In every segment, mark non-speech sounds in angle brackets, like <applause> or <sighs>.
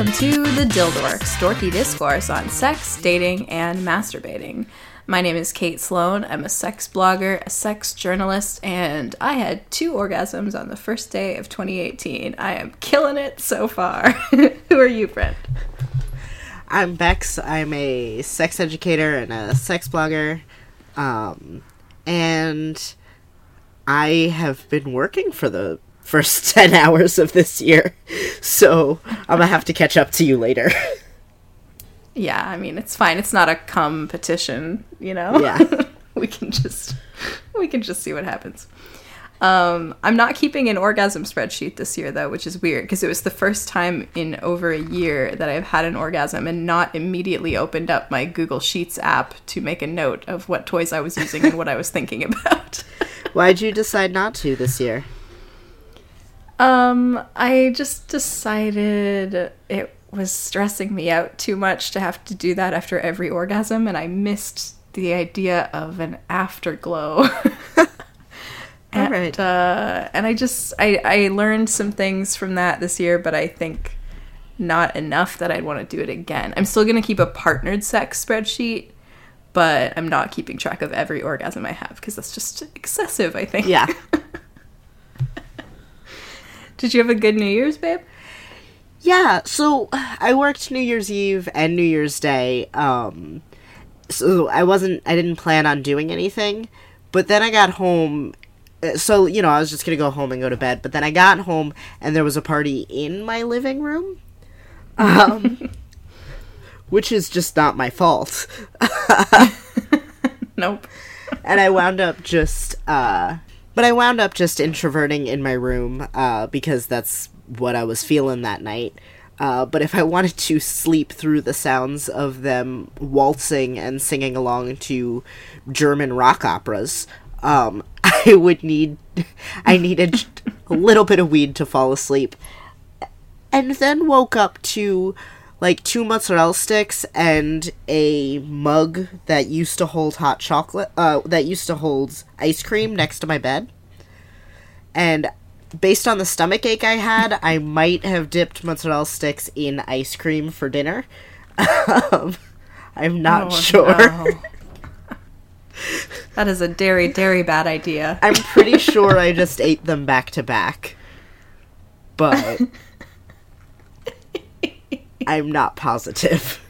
Welcome to the Dildorks, dorky discourse on sex, dating, and masturbating. My name is Kate Sloan. I'm a sex blogger, a sex journalist, and I had two orgasms on the first day of 2018. I am killing it so far. <laughs> Who are you, friend? I'm Bex. I'm a sex educator and a sex blogger. Um, and I have been working for the first <laughs> 10 hours of this year. So I'm going to have to catch up to you later. <laughs> Yeah, I mean, it's fine. It's not a competition, you know? Yeah. <laughs> we can just we can just see what happens. Um, I'm not keeping an orgasm spreadsheet this year though, which is weird because it was the first time in over a year that I've had an orgasm and not immediately opened up my Google Sheets app to make a note of what toys I was using and what I was thinking about. Why'd you decide not to this year? Um, I just decided it was stressing me out too much to have to do that after every orgasm, and I missed the idea of an afterglow. <laughs> and, Alright. uh, and I just I I learned some things from that this year, but I think not enough that I'd want to do it again. I'm still gonna keep a partnered sex spreadsheet, but I'm not keeping track of every orgasm I have because that's just excessive. I think. Yeah. <laughs> Did you have a good New Year's, babe? Yeah, so <sighs> I worked New Year's Eve and New Year's Day. Um, so I wasn't, I didn't plan on doing anything. But then I got home. uh, So, you know, I was just going to go home and go to bed. But then I got home and there was a party in my living room. Um, <laughs> which is just not my fault. <laughs> Nope. <laughs> and I wound up just uh but I wound up just introverting in my room uh because that's what I was feeling that night. Uh, but if I wanted to sleep through the sounds of them waltzing and singing along to German rock operas, um, <laughs> I would need, I needed <laughs> a little bit of weed to fall asleep, and then woke up to like two mozzarella sticks and a mug that used to hold hot chocolate uh that used to hold ice cream next to my bed and based on the stomach ache i had i might have dipped mozzarella sticks in ice cream for dinner um, i'm not Oh, sure no. that is a dairy, dairy bad idea. i'm pretty sure i just ate them back to back but <laughs> <laughs> i'm not positive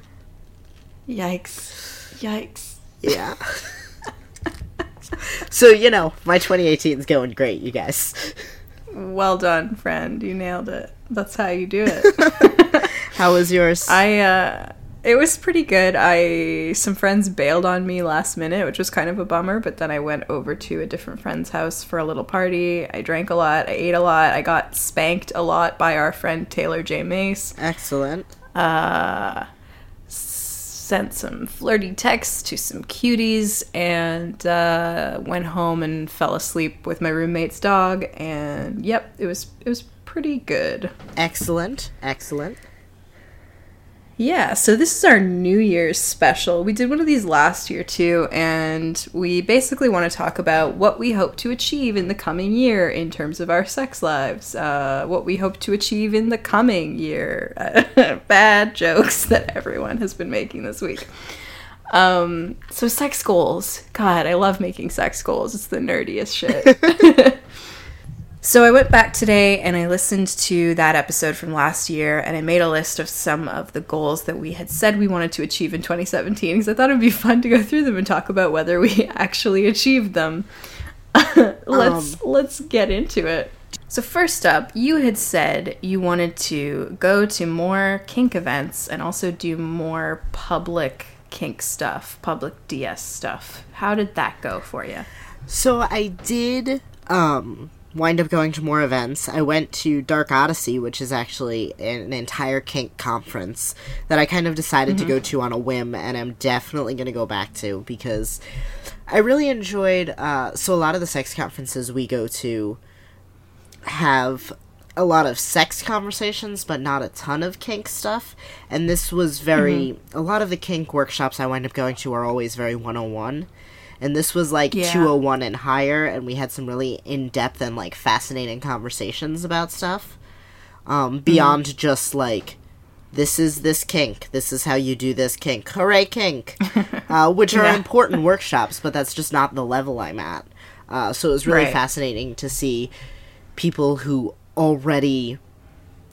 Yikes. Yikes. Yeah. so, you know, my 2018 is going great, you guys. Well done, friend. You nailed it. That's how you do it. <laughs> How was yours? I uh it was pretty good. I some friends bailed on me last minute, which was kind of a bummer, but then I went over to a different friend's house for a little party. I drank a lot, I ate a lot, I got spanked a lot by our friend Taylor J. Mace. Excellent. Uh, sent some flirty texts to some cuties and uh, went home and fell asleep with my roommate's dog and yep it was it was pretty good Excellent. Excellent. Yeah so this is our new year's special. We did one of these last year too and we basically want to talk about what we hope to achieve in the coming year in terms of our sex lives uh, what we hope to achieve in the coming year. <laughs> Bad jokes that everyone has been making this week. Um, so sex goals. God i love making sex goals. It's the nerdiest shit <laughs> <laughs> So I went back today and I listened to that episode from last year and I made a list of some of the goals that we had said we wanted to achieve in 2017 because I thought it'd be fun to go through them and talk about whether we <laughs> actually achieved them. <laughs> let's let's get into it. So first up, you had said you wanted to go to more kink events and also do more public kink stuff, public DS stuff. How did that go for you? So I did um wind up going to more events. I went to Dark Odyssey, which is actually an entire kink conference that I kind of decided to go to on a whim and I'm definitely going to go back to because I really enjoyed uh so a lot of the sex conferences we go to have a lot of sex conversations, but not a ton of kink stuff. And this was very. A lot of the kink workshops I wind up going to are always very one on one. And this was like Yeah. 201 and higher and we had some really in-depth and like fascinating conversations about stuff um beyond just like this is this kink this is how you do this kink hooray kink <laughs> uh, which are Yeah. important workshops but that's just not the level i'm at uh, so it was really Right. fascinating to see people who already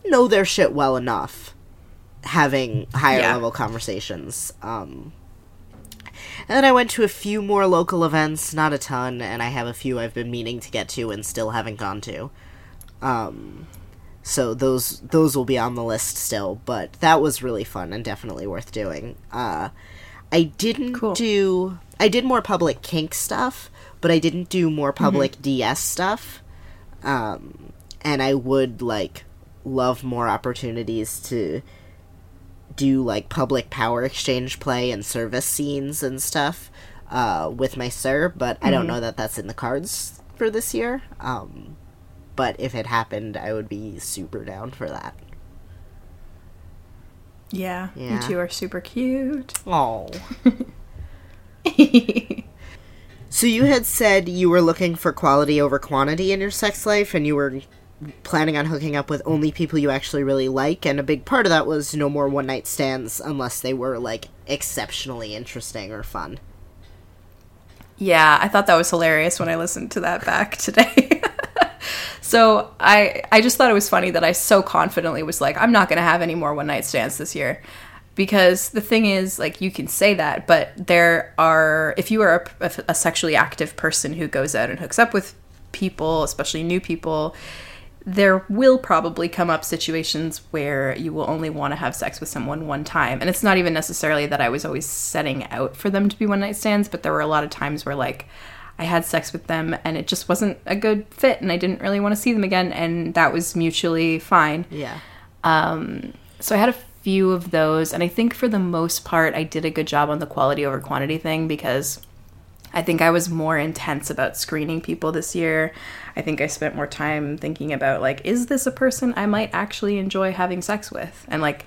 know their shit well enough having higher Yeah. level conversations um and then I went to a few more local events, not a ton, and I have a few I've been meaning to get to and still haven't gone to. Um, so those those will be on the list still, but that was really fun and definitely worth doing. Uh, I didn't Cool. do I did more public kink stuff, but I didn't do more public DS stuff. Um, and I would like love more opportunities to do like public power exchange play and service scenes and stuff uh, with my sir, but I don't know that that's in the cards for this year. Um, but if it happened, I would be super down for that. Yeah, Yeah. you two are super cute. Oh. <laughs> So you had said you were looking for quality over quantity in your sex life, and you were planning on hooking up with only people you actually really like, and a big part of that was no more one night stands unless they were like exceptionally interesting or fun. Yeah, I thought that was hilarious when I listened to that back today. <laughs> so I I just thought it was funny that I so confidently was like, I'm not gonna have any more one night stands this year. Because the thing is, like, you can say that, but there are, if you are a, a sexually active person who goes out and hooks up with people, especially new people, there will probably come up situations where you will only want to have sex with someone one time. And it's not even necessarily that I was always setting out for them to be one night stands, but there were a lot of times where, like, I had sex with them and it just wasn't a good fit and I didn't really want to see them again. And that was mutually fine. Yeah. Um, so I had a few of those. And I think for the most part, I did a good job on the quality over quantity thing because I think I was more intense about screening people this year. I think I spent more time thinking about like, is this a person I might actually enjoy having sex with? And like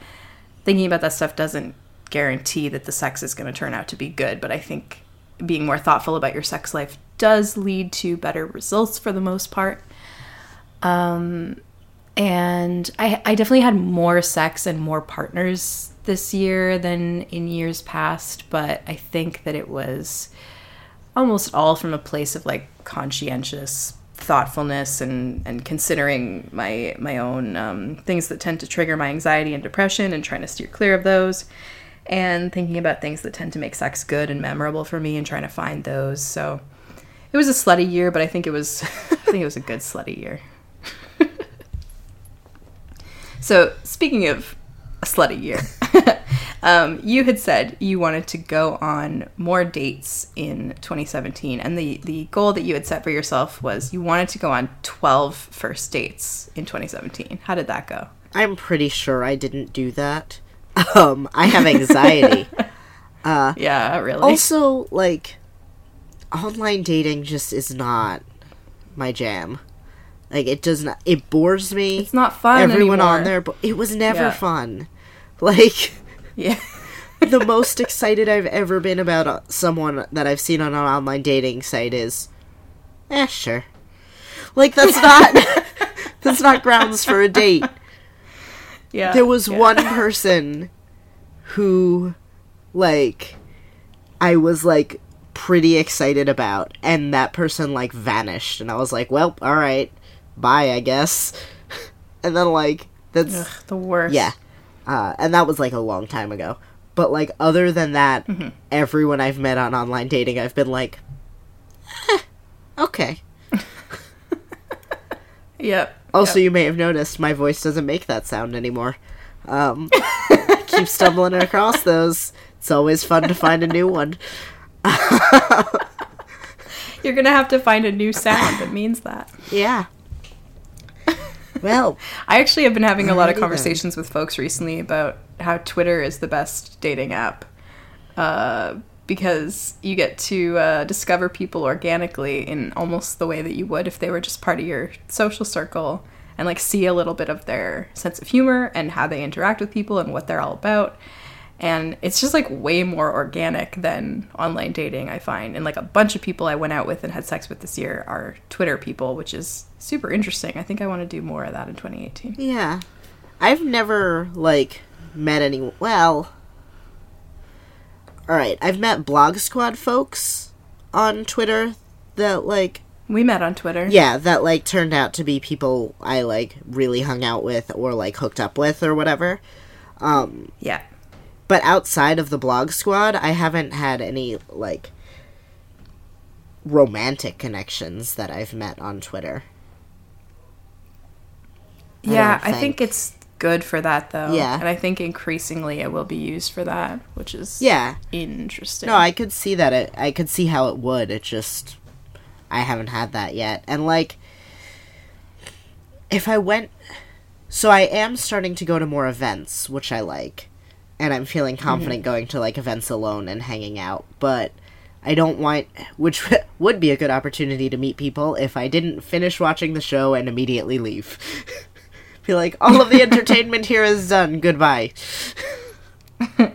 thinking about that stuff doesn't guarantee that the sex is going to turn out to be good, but I think being more thoughtful about your sex life does lead to better results for the most part. Um, and I, I definitely had more sex and more partners this year than in years past, but I think that it was almost all from a place of like conscientious thoughtfulness and and considering my my own um, things that tend to trigger my anxiety and depression and trying to steer clear of those and thinking about things that tend to make sex good and memorable for me and trying to find those. So it was a slutty year but i think it was <laughs> i think it was a good slutty year. <laughs> So speaking of a slutty year <laughs> um, you had said you wanted to go on more dates in 2017 and the, the goal that you had set for yourself was you wanted to go on 12 first dates in 2017 how did that go I'm pretty sure I didn't do that. Um, I have anxiety. <laughs> yeah really also, like, online dating just is not my jam. Like, it does not. It bores me. it's not fun Everyone on there, but it was never Yeah. fun. <laughs> Like. yeah the most excited I've ever been about uh, someone that I've seen on an online dating site is, eh, sure. Like that's not <laughs> <laughs> that's not grounds for a date. yeah There was yeah. one person who, like, I was like pretty excited about, and that person like vanished, and I was like, well, all right, bye, I guess. And then like that's Ugh, the worst yeah. Uh, and that was like a long time ago. But like other than that, Mm-hmm. everyone I've met on online dating, I've been like, eh, okay. <laughs> yep Also, yep. you may have noticed my voice doesn't make that sound anymore. Um, <laughs> keep stumbling across those. It's always fun to find a new one. <laughs> you're gonna have to find a new sound that means that Yeah. Well, I actually have been having a lot of Alrighty then. conversations with folks recently about how Twitter is the best dating app uh, because you get to uh, discover people organically in almost the way that you would if they were just part of your social circle and like see a little bit of their sense of humor and how they interact with people and what they're all about. And it's just like way more organic than online dating, I find. And like a bunch of people I went out with and had sex with this year are Twitter people, which is super interesting. I think I want to do more of that in 2018. Yeah. I've never, like, met any. Well. Alright, I've met Blog Squad folks on Twitter that, like. We met on Twitter. Yeah, that, like, turned out to be people I, like, really hung out with or, like, hooked up with or whatever. Um, Yeah. but outside of the Blog Squad, I haven't had any, like, romantic connections that I've met on Twitter. I Yeah, I think think. it's good for that though. Yeah. And I think increasingly it will be used for that, which is Yeah. interesting. No, I could see that. It, I could see how it would. It just, I haven't had that yet. And like, if I went, so I am starting to go to more events, which I like, and I'm feeling mm-hmm. confident going to like events alone and hanging out. But I don't want, which <laughs> would be a good opportunity to meet people if I didn't finish watching the show and immediately leave. <laughs> Be like, all of the <laughs> entertainment here is done. Goodbye. <laughs>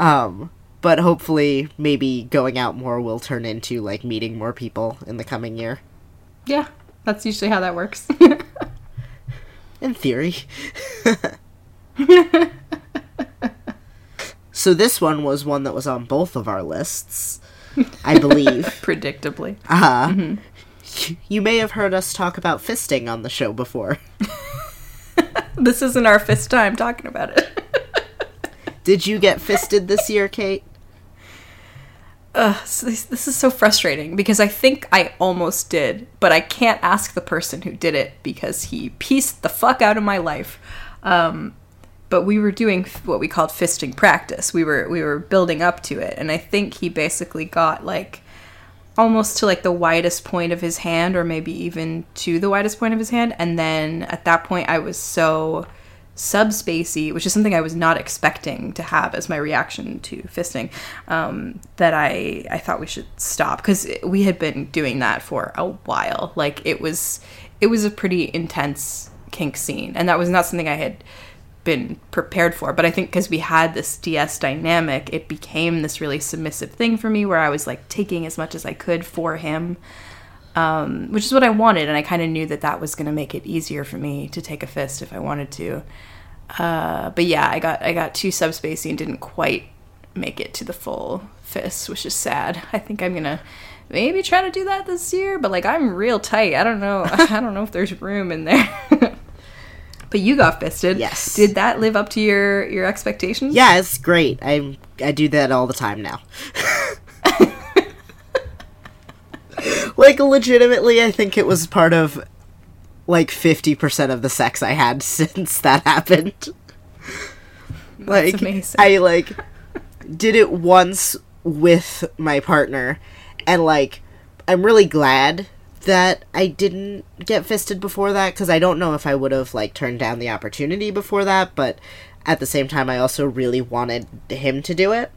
Um, but hopefully, maybe going out more will turn into like meeting more people in the coming year. Yeah. That's usually how that works. <laughs> In theory. so this one was one that was on both of our lists, I believe. Predictably. Uh, You may have heard us talk about fisting on the show before. <laughs> This isn't our fifth time talking about it. <laughs> Did you get fisted this year, Kate? Ugh, so this, this is so frustrating because I think I almost did, but I can't ask the person who did it because he pieced the fuck out of my life. Um, but we were doing what we called fisting practice. We were we were building up to it, and I think he basically got like almost to like the widest point of his hand, or maybe even to the widest point of his hand. And then at that point, I was so subspacey, which is something I was not expecting to have as my reaction to fisting, um, that I I thought we should stop because we had been doing that for a while. Like it was it was a pretty intense kink scene, and that was not something I had been prepared for. But I think because we had this DS dynamic, it became this really submissive thing for me where I was like taking as much as I could for him, um, which is what I wanted. And I kind of knew that that was going to make it easier for me to take a fist if I wanted to. Uh, but yeah, I got I got too subspacey and didn't quite make it to the full fist, which is sad. I think I'm gonna maybe try to do that this year, but like I'm real tight. I don't know. <laughs> I don't know if there's room in there. <laughs> but you got fisted. Yes. Did that live up to your your expectations? Yeah, it's great. I I do that all the time now. <laughs> like legitimately, I think it was part of like fifty percent of the sex I had <laughs> since that happened. like amazing. I like did it once with my partner, and like I'm really glad that I didn't get fisted before that because I don't know if I would have like turned down the opportunity before that, but at the same time, I also really wanted him to do it.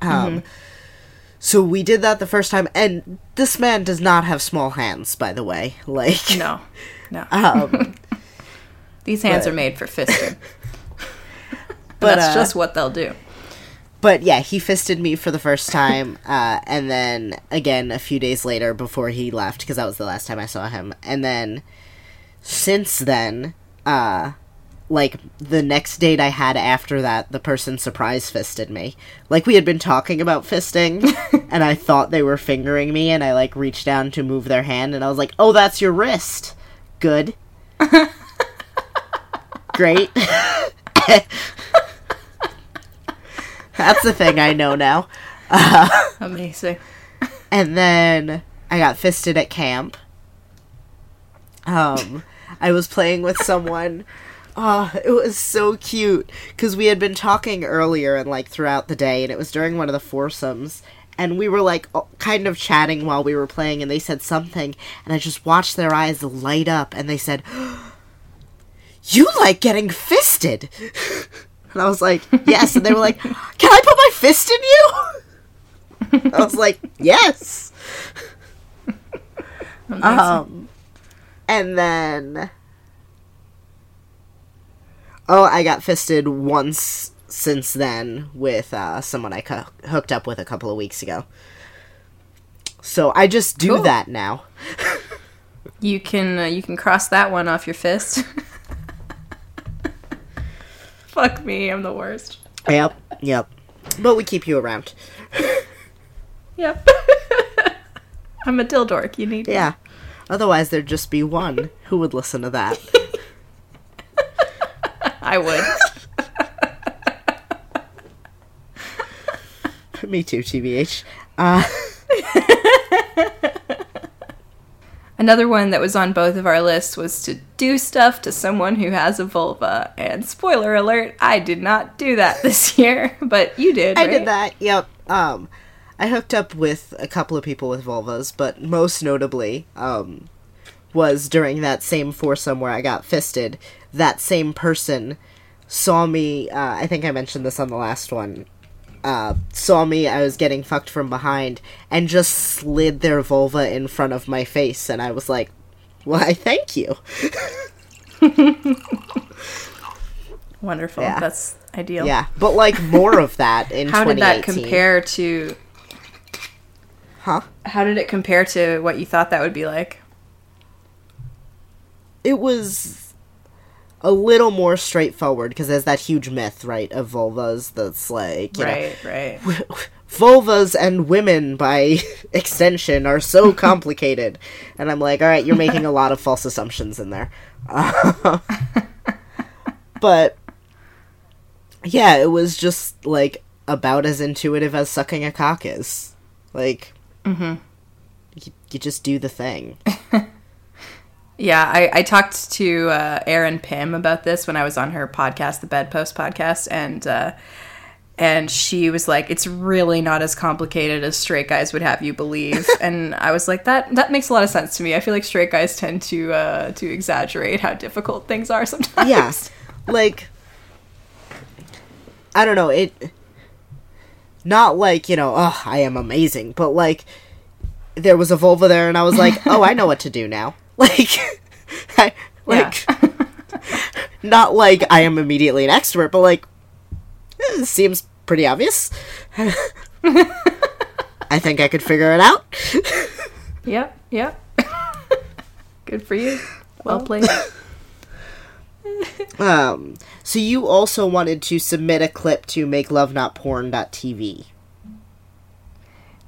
Um, so we did that the first time, and this man does not have small hands, by the way. <laughs> Like, No. No. <laughs> um, These hands but- are made for fisting. <laughs> But, That's uh, just what they'll do. But yeah, he fisted me for the first time, <laughs> uh, and then again a few days later before he left because that was the last time I saw him. And then since then, uh, like the next date I had after that, the person surprise fisted me. Like we had been talking about fisting, <laughs> and I thought they were fingering me, and I like reached down to move their hand, and I was like, "Oh, that's your wrist. Good, <laughs> great." That's the thing I know now. <laughs> Amazing. And then I got fisted at camp. Um, I was playing with someone. Oh, it was so cute because we had been talking earlier and like throughout the day, and it was during one of the foursomes, and we were like kind of chatting while we were playing, and they said something, and I just watched their eyes light up, and they said, <gasps> "You like getting fisted?" <laughs> And I was like, "Yes," and they were like, "Can I put my fist in you?" I was like, "Yes." Um, and then, oh, I got fisted once since then with uh, someone I co- hooked up with a couple of weeks ago. So I just do Cool. that now. You can uh, you can cross that one off your fist. <laughs> <laughs> Fuck me, I'm the worst. Yep, yep. But we keep you around. Yep. <laughs> I'm a dildork. You need me. Yeah. Otherwise, there'd just be one. Who would listen to that? <laughs> I would. Me too, TBH. Uh, Another one that was on both of our lists was to do stuff to someone who has a vulva. And spoiler alert, I did not do that <laughs> this year, but you did. I right? did that. Yep. Um, I hooked up with a couple of people with vulvas, but most notably, um, was during that same foursome where I got fisted. That same person saw me. Uh, I think I mentioned this on the last one. Uh, saw me. I was getting fucked from behind, and just slid their vulva in front of my face, and I was like, "Why, thank you." <laughs> Wonderful. Yeah. That's ideal. Yeah, but like more of that in <laughs> How did that compare to Huh? how did it compare to what you thought that would be like? it was a little more straightforward because there's that huge myth, right, of vulvas that's like, you know, Right, right. vulvas and women by <laughs> extension are so <laughs> complicated. and I'm like, all right, you're making a lot of false assumptions in there. Uh, <laughs> but yeah, it was just like about as intuitive as sucking a cock is. Like, Mhm. you, you just do the thing. Yeah, I, I talked to uh, Erin Pym about this when I was on her podcast, the Bedpost podcast, and uh, and she was like, "It's really not as complicated as straight guys would have you believe." <laughs> and I was like, "That that makes a lot of sense to me. I feel like straight guys tend to uh, to exaggerate how difficult things are sometimes." yeah like i don't know it not like you know oh i am amazing but like there was a vulva there and i was like <laughs> oh i know what to do now <laughs> like I, like <laughs> not like i am immediately an expert but like eh, it seems pretty obvious <laughs> i think i could figure it out Yep, yep. Good for you. Well played. um so you also wanted to submit a clip to makelovenotporn.tv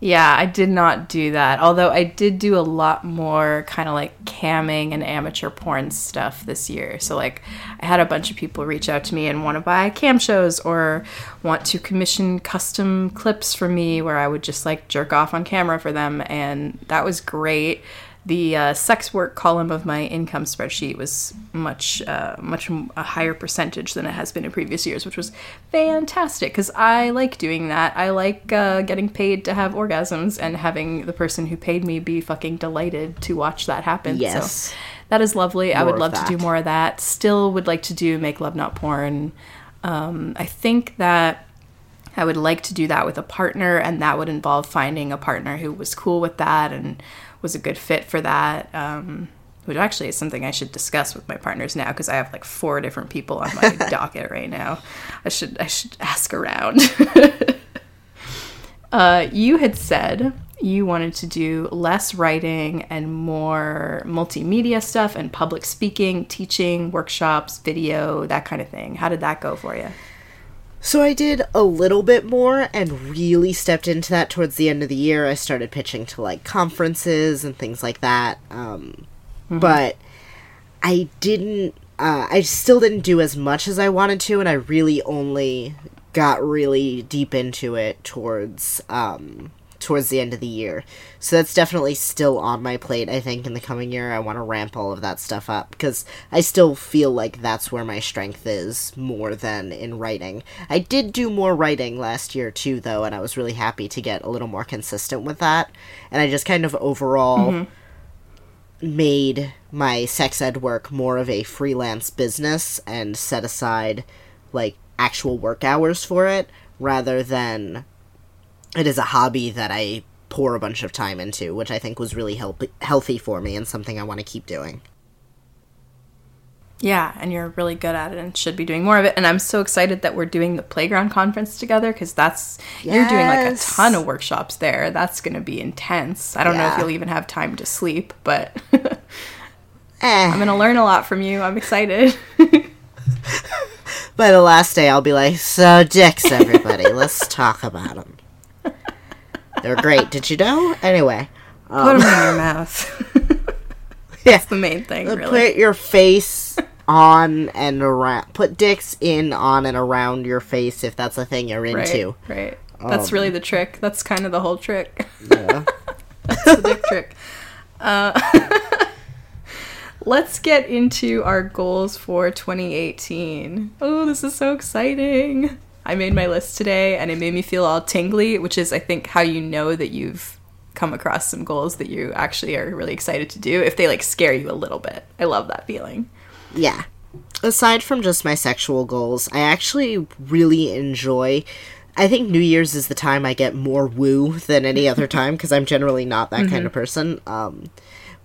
Yeah, I did not do that. Although I did do a lot more kind of like camming and amateur porn stuff this year. So like I had a bunch of people reach out to me and want to buy cam shows or want to commission custom clips for me where I would just like jerk off on camera for them and that was great. The uh, sex work column of my income spreadsheet was much, uh, much a higher percentage than it has been in previous years, which was fantastic because I like doing that. I like uh, getting paid to have orgasms and having the person who paid me be fucking delighted to watch that happen. Yes. So that is lovely. I would love to do more of that. Still would like to do make love not porn. Um, I think that I would like to do that with a partner, and that would involve finding a partner who was cool with that and was a good fit for that. Um, which actually is something I should discuss with my partners now because I have like four different people on my <laughs> docket right now. I should I should ask around. <laughs> uh, you had said you wanted to do less writing and more multimedia stuff and public speaking, teaching, workshops, video, that kind of thing. How did that go for you? So I did a little bit more and really stepped into that towards the end of the year. I started pitching to like conferences and things like that. Um, But I didn't. Uh, I still didn't do as much as I wanted to, and I really only got really deep into it towards um, towards the end of the year. So that's definitely still on my plate. I think in the coming year, I want to ramp all of that stuff up because I still feel like that's where my strength is more than in writing. I did do more writing last year too, though, and I was really happy to get a little more consistent with that. And I just kind of overall mm-hmm. made my sex ed work more of a freelance business and set aside like actual work hours for it rather than it is a hobby that I pour a bunch of time into, which I think was really help- healthy for me and something I want to keep doing. Yeah, and you're really good at it and should be doing more of it. And I'm so excited that we're doing the playground conference together because that's you're doing like a ton of workshops there. That's going to be intense. I don't know if you'll even have time to sleep, but <laughs> Eh. I'm going to learn a lot from you. I'm excited. <laughs> By the last day, I'll be like, so dicks, everybody. Let's talk about them. They're great. Did you know? Anyway. Put Um, them in your mouth. <laughs> That's the main thing, really. Put your face on and around. Put dicks in, on, and around your face if that's a thing you're into. right. That's Um, really the trick. That's kind of the whole trick. Yeah. <laughs> That's the dick trick. Uh, <laughs> let's get into our goals for 2018. Oh, this is so exciting. I made my list today and it made me feel all tingly, which is, I think, how you know that you've come across some goals that you actually are really excited to do if they like scare you a little bit. I love that feeling. Yeah. Aside from just my sexual goals, I actually really enjoy. I think New Year's is the time I get more woo than any <laughs> other time because I'm generally not that kind of person. Um,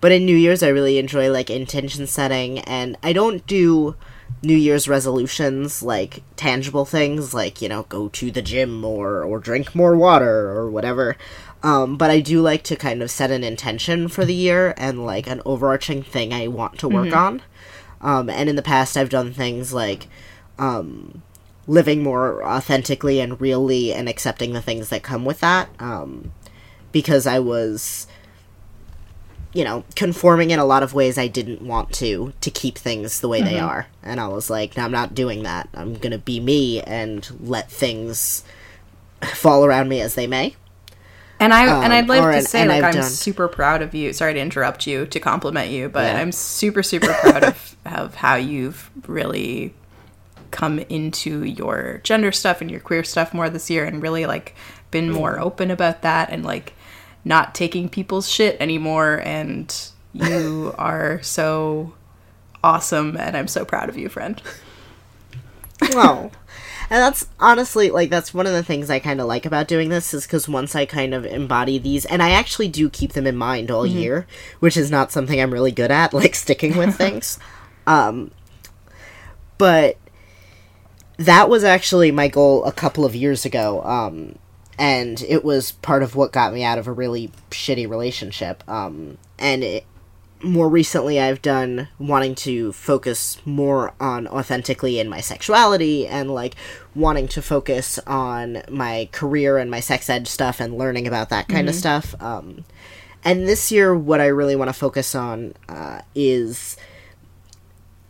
but in New Year's, I really enjoy like intention setting, and I don't do New Year's resolutions like tangible things like you know go to the gym more or drink more water or whatever. Um, but I do like to kind of set an intention for the year and like an overarching thing I want to work on. Um, and in the past, I've done things like um, living more authentically and really and accepting the things that come with that. Um, because I was, you know, conforming in a lot of ways I didn't want to, to keep things the way they are. And I was like, no, I'm not doing that. I'm going to be me and let things fall around me as they may. And I and Um, I'd like to an- say like I've I'm done- super proud of you. Sorry to interrupt you to compliment you, but Yeah. I'm super super <laughs> proud of of how you've really come into your gender stuff and your queer stuff more this year and really like been more open about that and like not taking people's shit anymore and you <laughs> are so awesome and I'm so proud of you, friend. Wow. <laughs> And that's honestly like that's one of the things I kind of like about doing this is because once I kind of embody these, and I actually do keep them in mind all year, which is not something I'm really good at, <laughs> like sticking with things. Um, but that was actually my goal a couple of years ago, um, and it was part of what got me out of a really shitty relationship. Um, and it, more recently I've done wanting to focus more on authentically in my sexuality and like wanting to focus on my career and my sex ed stuff and learning about that kind of stuff. Um, and this year, what I really want to focus on uh, is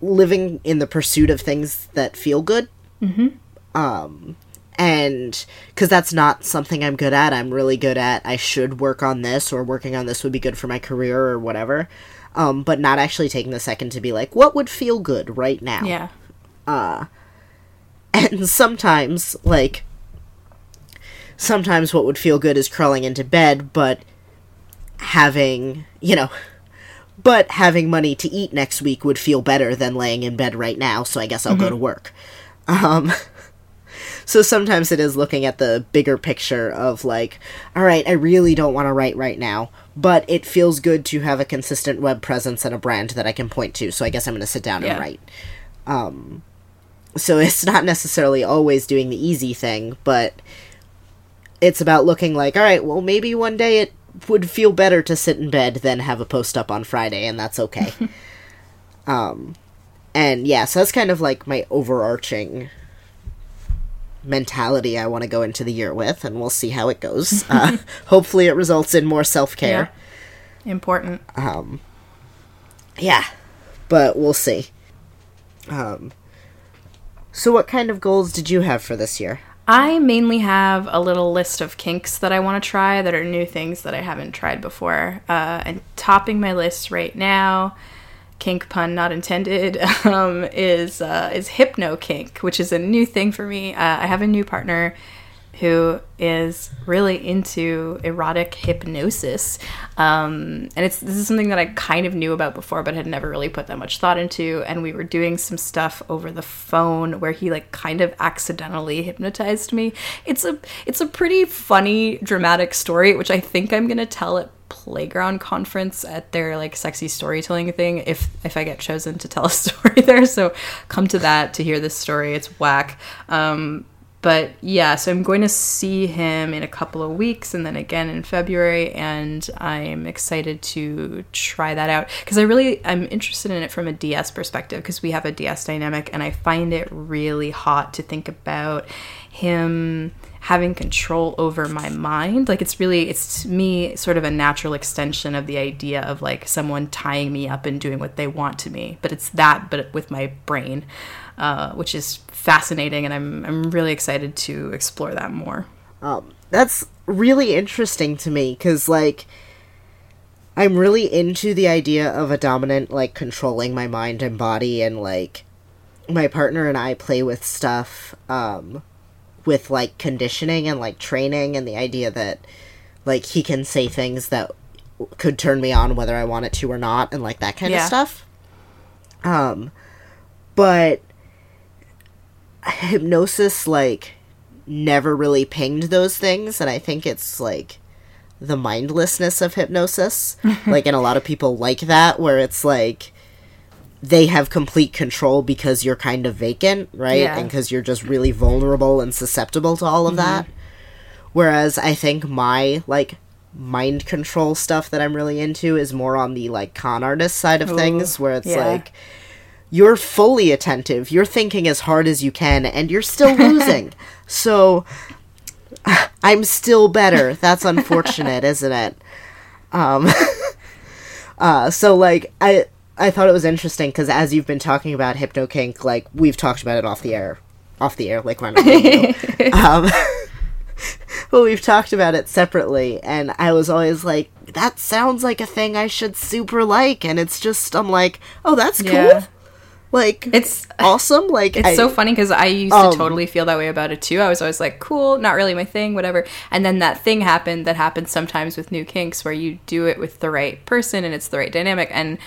living in the pursuit of things that feel good. Mm-hmm. Um, and because that's not something I'm good at, I'm really good at. I should work on this, or working on this would be good for my career, or whatever. Um, but not actually taking the second to be like, what would feel good right now? Yeah. <laughs> And sometimes, like, sometimes what would feel good is crawling into bed, but having, you know, <laughs> but having money to eat next week would feel better than laying in bed right now, so I guess I'll go to work. Um, <laughs> so sometimes it is looking at the bigger picture of, like, all right, I really don't want to write right now, but it feels good to have a consistent web presence and a brand that I can point to, so I guess I'm going to sit down Yeah. and write so it's <laughs> not necessarily always doing the easy thing, but it's about looking like, all right, well, maybe one day it would feel better to sit in bed than have a post up on Friday, and that's okay. <laughs> um, and yeah, so that's kind of like my overarching mentality I want to go into the year with, and we'll see how it goes. Uh, <laughs> hopefully, it results in more self care. Important. Um, yeah, but we'll see. Um, so what kind of goals did you have for this year? I mainly have a little list of kinks that I want to try that are new things that I haven't tried before. Uh, and topping my list right now, kink pun not intended, <laughs> um, is uh, is hypno kink, which is a new thing for me. Uh, I have a new partner, who is really into erotic hypnosis. Um, and it's this is something that I kind of knew about before, but had never really put that much thought into. And we were doing some stuff over the phone where he like kind of accidentally hypnotized me. It's a it's a pretty funny, dramatic story, which I think I'm gonna tell at playground conference at their like sexy storytelling thing if if I get chosen to tell a <laughs> story there. So come to that to hear this story. It's whack. Um, but yeah, so I'm going to see him in a couple of weeks and then again in February, and I'm excited to try that out because I really I'm interested in it from a DS perspective because we have a DS dynamic, and I find it really hot to think about him having control over my mind like it's really it's me sort of a natural extension of the idea of like someone tying me up and doing what they want to me but it's that but with my brain uh, which is fascinating, and I'm I'm really excited to explore that more. Um, that's really interesting to me because like I'm really into the idea of a dominant like controlling my mind and body, and like my partner and I play with stuff um, with like conditioning and like training, and the idea that like he can say things that could turn me on whether I want it to or not, and like that kind yeah. of stuff. Um, but hypnosis like never really pinged those things and i think it's like the mindlessness of hypnosis <laughs> like and a lot of people like that where it's like they have complete control because you're kind of vacant right yeah. and because you're just really vulnerable and susceptible to all of mm-hmm. that whereas i think my like mind control stuff that i'm really into is more on the like con artist side of Ooh, things where it's yeah. like you're fully attentive. You're thinking as hard as you can, and you're still <laughs> losing. so <sighs> I'm still better. That's unfortunate, isn't it? Um, <laughs> uh, so like I I thought it was interesting because as you've been talking about hypno kink, like we've talked about it off the air, off the air, like when <laughs> um, <laughs> but we've talked about it separately, and I was always like, that sounds like a thing I should super like, and it's just I'm like, oh, that's cool. Like it's awesome. Like it's I, so funny because i used um, to totally feel that way about it too. I was always like cool not really my thing whatever. And then that thing happened that happens sometimes with new kinks where you do it with the right person and it's the right dynamic. And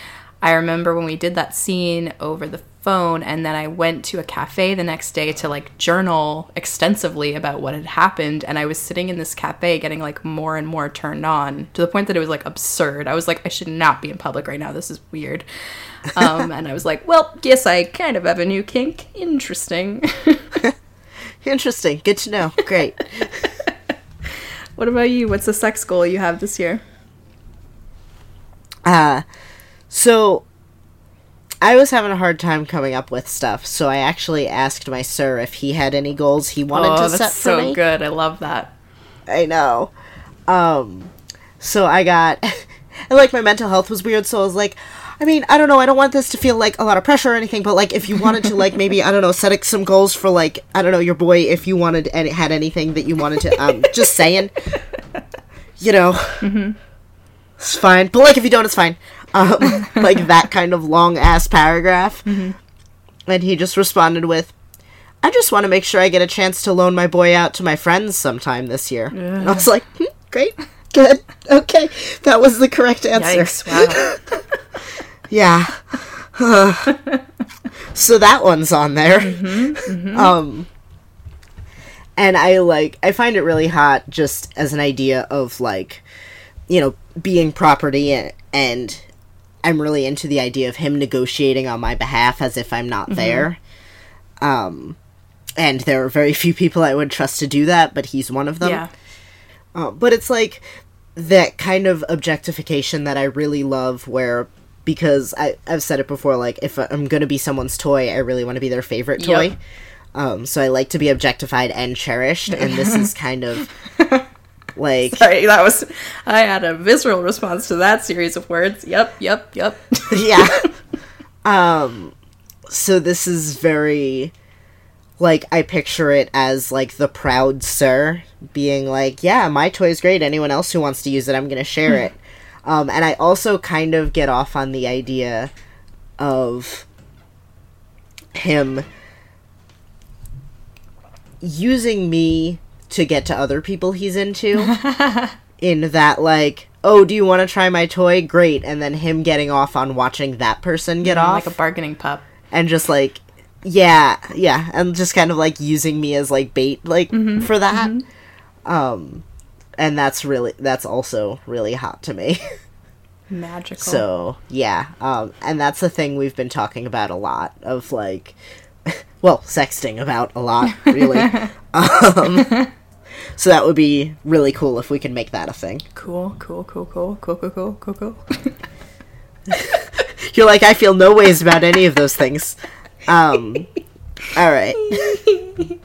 i remember when we did that scene over the phone and then i went to a cafe the next day to like journal extensively about what had happened and i was sitting in this cafe getting like more and more turned on to the point that it was like absurd i was like i should not be in public right now this is weird um, and I was like, well, guess I kind of have a new kink. Interesting. <laughs> Interesting. Good to know. Great. <laughs> what about you? What's the sex goal you have this year? Uh, so I was having a hard time coming up with stuff, so I actually asked my sir if he had any goals he wanted oh, to set for so me. so good. I love that. I know. Um, so I got, <laughs> and like my mental health was weird, so I was like, I mean, I don't know. I don't want this to feel like a lot of pressure or anything, but like if you wanted to, like maybe I don't know, set some goals for like I don't know your boy if you wanted and had anything that you wanted to. Um, <laughs> just saying, you know, mm-hmm. it's fine. But like if you don't, it's fine. Um, <laughs> like that kind of long ass paragraph, mm-hmm. and he just responded with, "I just want to make sure I get a chance to loan my boy out to my friends sometime this year." And I was like, hmm, "Great." Good. Okay. That was the correct answer. Yikes, wow. <laughs> Yeah. <sighs> so that one's on there. Mm-hmm, mm-hmm. Um and I like I find it really hot just as an idea of like you know being property and, and I'm really into the idea of him negotiating on my behalf as if I'm not mm-hmm. there. Um and there are very few people I would trust to do that, but he's one of them. Yeah. Uh, but it's like that kind of objectification that I really love where because I, I've said it before, like if I'm gonna be someone's toy, I really want to be their favorite toy. Yep. Um, so I like to be objectified and cherished, and this is <laughs> kind of like sorry, that was I had a visceral response to that series of words. Yep, yep, yep. <laughs> yeah. Um, so this is very like I picture it as like the proud sir being like, "Yeah, my toy's great. Anyone else who wants to use it, I'm gonna share it." <laughs> Um, and I also kind of get off on the idea of him using me to get to other people he's into. <laughs> in that, like, oh, do you want to try my toy? Great. And then him getting off on watching that person get off. like a bargaining pup. and just like, yeah, yeah. And just kind of like using me as like bait, like, for that. Um, and that's really, that's also really hot to me. <laughs> Magical. So yeah, um, and that's the thing we've been talking about a lot of like, <laughs> well, sexting about a lot, really. um, so that would be really cool if we can make that a thing. cool, cool, cool, cool, cool, cool, cool, cool, cool. <laughs> You're like, I feel no ways about any of those things. Um, all right. <laughs>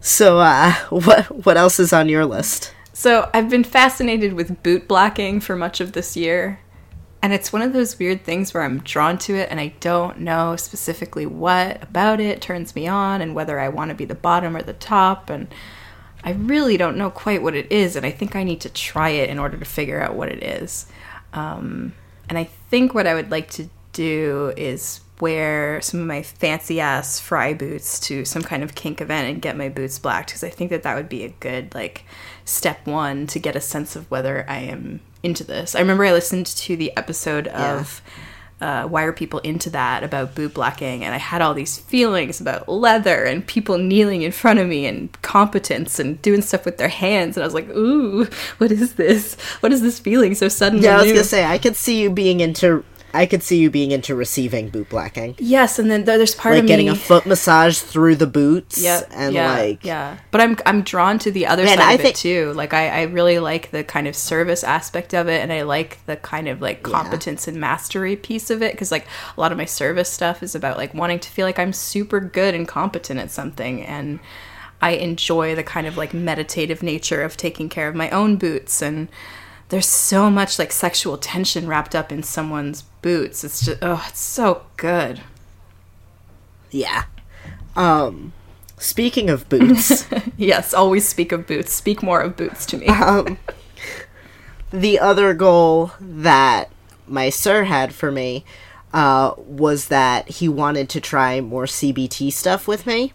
so, uh, what what else is on your list? So I've been fascinated with boot blacking for much of this year. And it's one of those weird things where I'm drawn to it and I don't know specifically what about it turns me on and whether I want to be the bottom or the top. And I really don't know quite what it is. And I think I need to try it in order to figure out what it is. Um, and I think what I would like to do is wear some of my fancy ass Frye boots to some kind of kink event and get my boots blacked because I think that that would be a good like step one to get a sense of whether I am into this. I remember I listened to the episode of uh, Why Are People Into That about boot blacking, and I had all these feelings about leather and people kneeling in front of me and competence and doing stuff with their hands, and I was like, ooh, what is this? What is this feeling so suddenly? Yeah, I was new? gonna say I could see you being into. I could see you being into receiving boot blacking, Yes, and then there's part of like of getting me. a foot massage through the boots. Yep, and yeah, like yeah. But I'm I'm drawn to the other Man, side I of think- it too. Like I, I really like the kind of service aspect of it, and I like the kind of like competence and mastery piece of it because like a lot of my service stuff is about like wanting to feel like I'm super good and competent at something, and I enjoy the kind of like meditative nature of taking care of my own boots and. There's so much like sexual tension wrapped up in someone's boots. It's just oh, it's so good. yeah. Um, speaking of boots. <laughs> Yes, always speak of boots. Speak more of boots to me. um, the other goal that my sir had for me uh, was that he wanted to try more CBT stuff with me.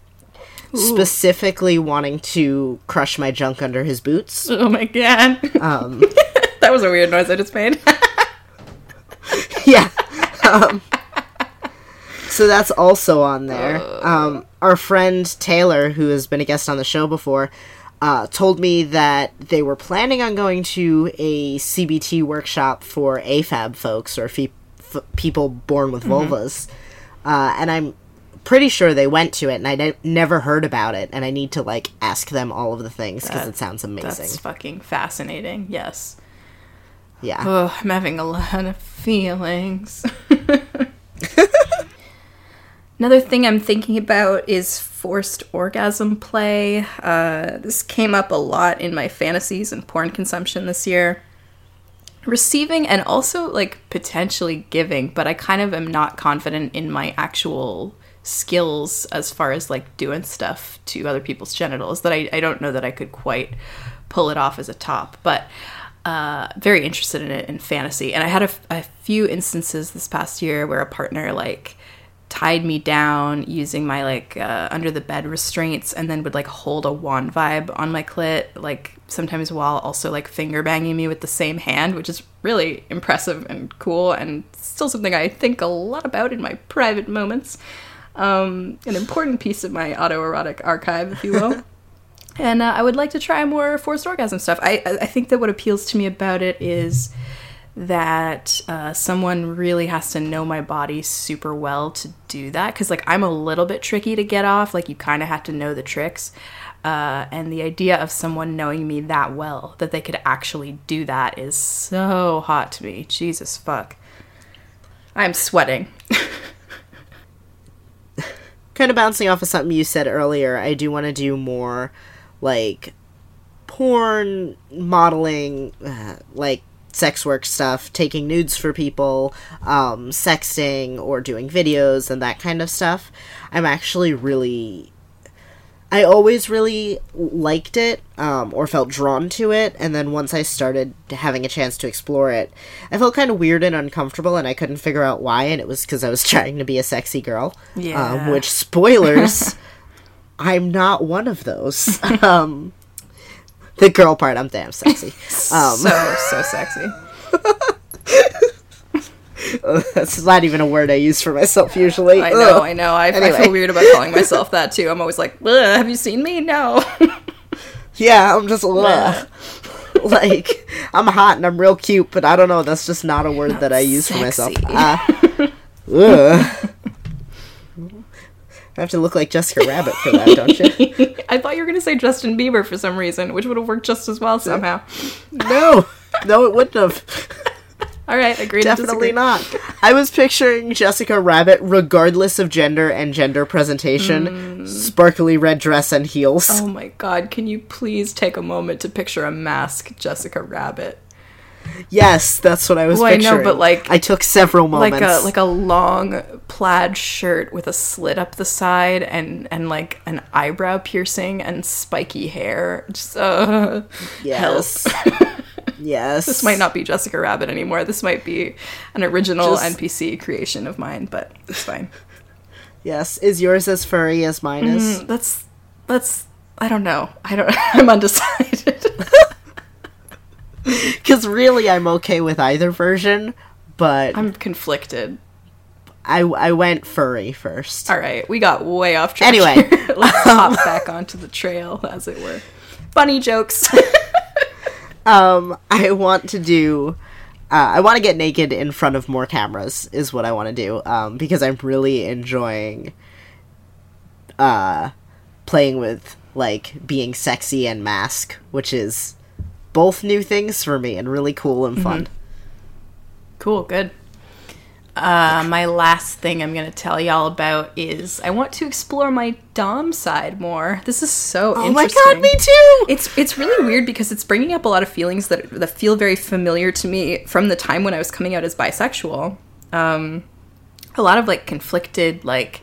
Specifically, wanting to crush my junk under his boots. Oh my god. Um, <laughs> <laughs> that was a weird noise I just made. <laughs> yeah. Um, so that's also on there. Um, our friend Taylor, who has been a guest on the show before, uh, told me that they were planning on going to a CBT workshop for AFAB folks or fe- f- people born with vulvas. Uh, and I'm pretty sure they went to it, and I ne- never heard about it. And I need to like ask them all of the things because it sounds amazing. That's fucking fascinating. Yes. Yeah. Oh, I'm having a lot of feelings. <laughs> Another thing I'm thinking about is forced orgasm play. Uh, this came up a lot in my fantasies and porn consumption this year. Receiving and also like potentially giving, but I kind of am not confident in my actual skills as far as like doing stuff to other people's genitals that I, I don't know that I could quite pull it off as a top. But uh, very interested in it in fantasy. And I had a, few instances this past year where a partner like tied me down using my like uh, under the bed restraints and then would like hold a wand vibe on my clit like sometimes while also like finger banging me with the same hand which is really impressive and cool and still something i think a lot about in my private moments um, an important piece of my autoerotic archive if you will <laughs> and uh, I would like to try more forced orgasm stuff. I I think that what appeals to me about it is that uh, someone really has to know my body super well to do that because like I'm a little bit tricky to get off. Like you kind of have to know the tricks. Uh, and the idea of someone knowing me that well that they could actually do that is so hot to me. Jesus fuck. I'm sweating. <laughs> kind of bouncing off of something you said earlier, I do want to do more like porn modeling, uh, like sex work stuff, taking nudes for people, um, sexting, or doing videos and that kind of stuff. I'm actually really. I always really liked it, um, or felt drawn to it, and then once I started having a chance to explore it, I felt kind of weird and uncomfortable, and I couldn't figure out why, and it was because I was <laughs> trying to be a sexy girl. Yeah. Um, which, spoilers, <laughs> I'm not one of those. <laughs> um, the girl part, I'm damn sexy. <laughs> Um, so <laughs> so sexy. that's not even a word I use for myself usually. I know, Ugh. I know. I, I feel weird about calling myself that too. I'm always like, have you seen me? No. Yeah, I'm just like I'm hot and I'm real cute, but I don't know. That's just not a word that I use for myself. Uh, ugh. I have to look like Jessica Rabbit for that, don't you? <laughs> I thought you were gonna say Justin Bieber for some reason, which would have worked just as well somehow. No, no, it wouldn't have. All right, agreed. to Definitely not. I was picturing Jessica Rabbit, regardless of gender and gender presentation, mm. sparkly red dress and heels. Oh my god, can you please take a moment to picture a masc Jessica Rabbit? Yes, that's what I was Well, I know, but, like- I took several moments. Like a like a long plaid shirt with a slit up the side and and like an eyebrow piercing and spiky hair. Just uh yes, <laughs> <laughs> yes. This might not be Jessica Rabbit anymore. This might be an original Just- NPC creation of mine, but it's fine. Yes, is yours as furry as mine is? Mm, That's that's I don't know. I don't <laughs> I'm undecided. <laughs> Because really, I'm okay with either version, but I'm conflicted. I I went furry first. All right, we got way off track. Anyway. <laughs> let's hop back onto the trail, as it were. Funny jokes. <laughs> Um, I want to do. Uh, I want to get naked in front of more cameras. Is what I want to do. Um, because I'm really enjoying. Uh, playing with like being sexy and masc, which is both new things for me and really cool and fun. cool, good. Uh, my last thing I'm going to tell y'all about is I want to explore my dom side more. This is so Oh my god, me too. It's it's really weird because it's bringing up a lot of feelings that that feel very familiar to me from the time when I was coming out as bisexual. Um, a lot of like conflicted like